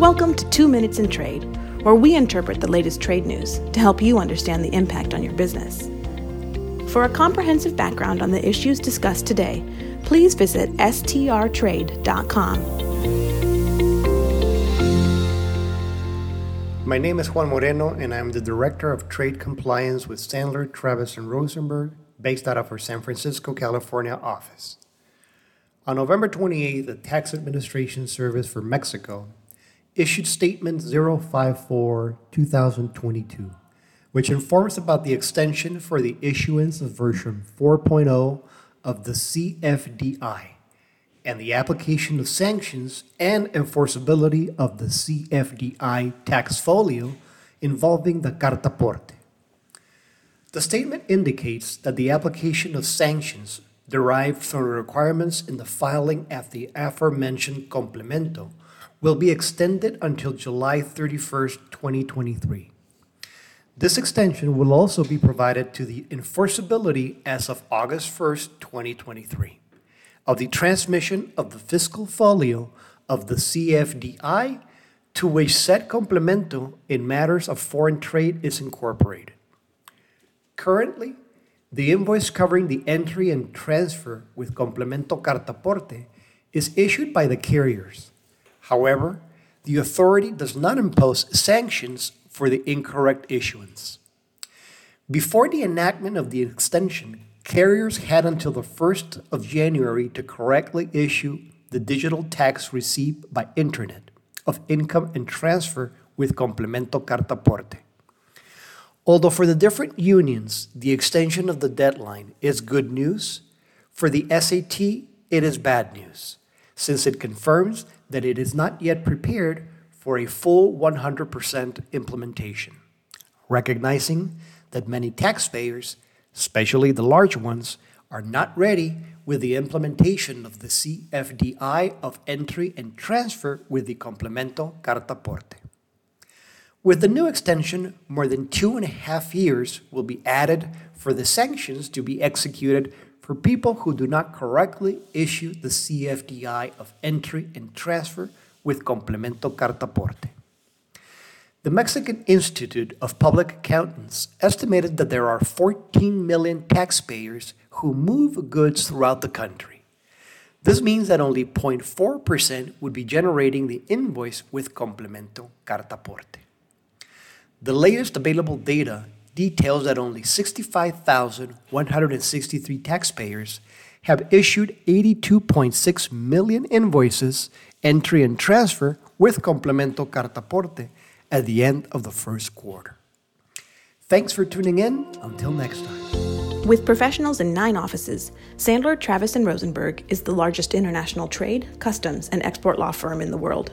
Welcome to Two Minutes in Trade, where we interpret the latest trade news to help you understand the impact on your business. For a comprehensive background on the issues discussed today, please visit strtrade.com. My name is Juan Moreno, and I'm the Director of Trade Compliance with Sandler, Travis, and Rosenberg, based out of our San Francisco, California office. On November 28, the Tax Administration Service for Mexico issued Statement 054 2022, which informs about the extension for the issuance of version 4.0 of the CFDI and the application of sanctions and enforceability of the CFDI tax folio involving the Cartaporte. The statement indicates that the application of sanctions derived from requirements in the filing of the aforementioned complemento will be extended until July 31st, 2023. This extension will also be provided to the enforceability as of August 1st, 2023, of the transmission of the fiscal folio of the CFDI to which said complemento in matters of foreign trade is incorporated. Currently, the invoice covering the entry and transfer with Complemento Cartaporte is issued by the carriers. However, the authority does not impose sanctions for the incorrect issuance. Before the enactment of the extension, carriers had until the 1st of January to correctly issue the digital tax receipt by internet of income and transfer with Complemento Cartaporte. Although for the different unions, the extension of the deadline is good news, for the SAT, it is bad news, since it confirms that it is not yet prepared for a full 100% implementation. Recognizing that many taxpayers, especially the large ones, are not ready with the implementation of the CFDI of entry and transfer with the Complemento Cartaporte. With the new extension, more than two and a half years will be added for the sanctions to be executed for people who do not correctly issue the CFDI of entry and transfer with Complemento Cartaporte. The Mexican Institute of Public Accountants estimated that there are 14 million taxpayers who move goods throughout the country. This means that only 0.4% would be generating the invoice with Complemento Cartaporte. The latest available data details that only 65,163 taxpayers have issued 82.6 million invoices, entry and transfer with Complemento Cartaporte at the end of the first quarter. Thanks for tuning in. Until next time. With professionals in nine offices, Sandler, Travis, and Rosenberg is the largest international trade, customs, and export law firm in the world.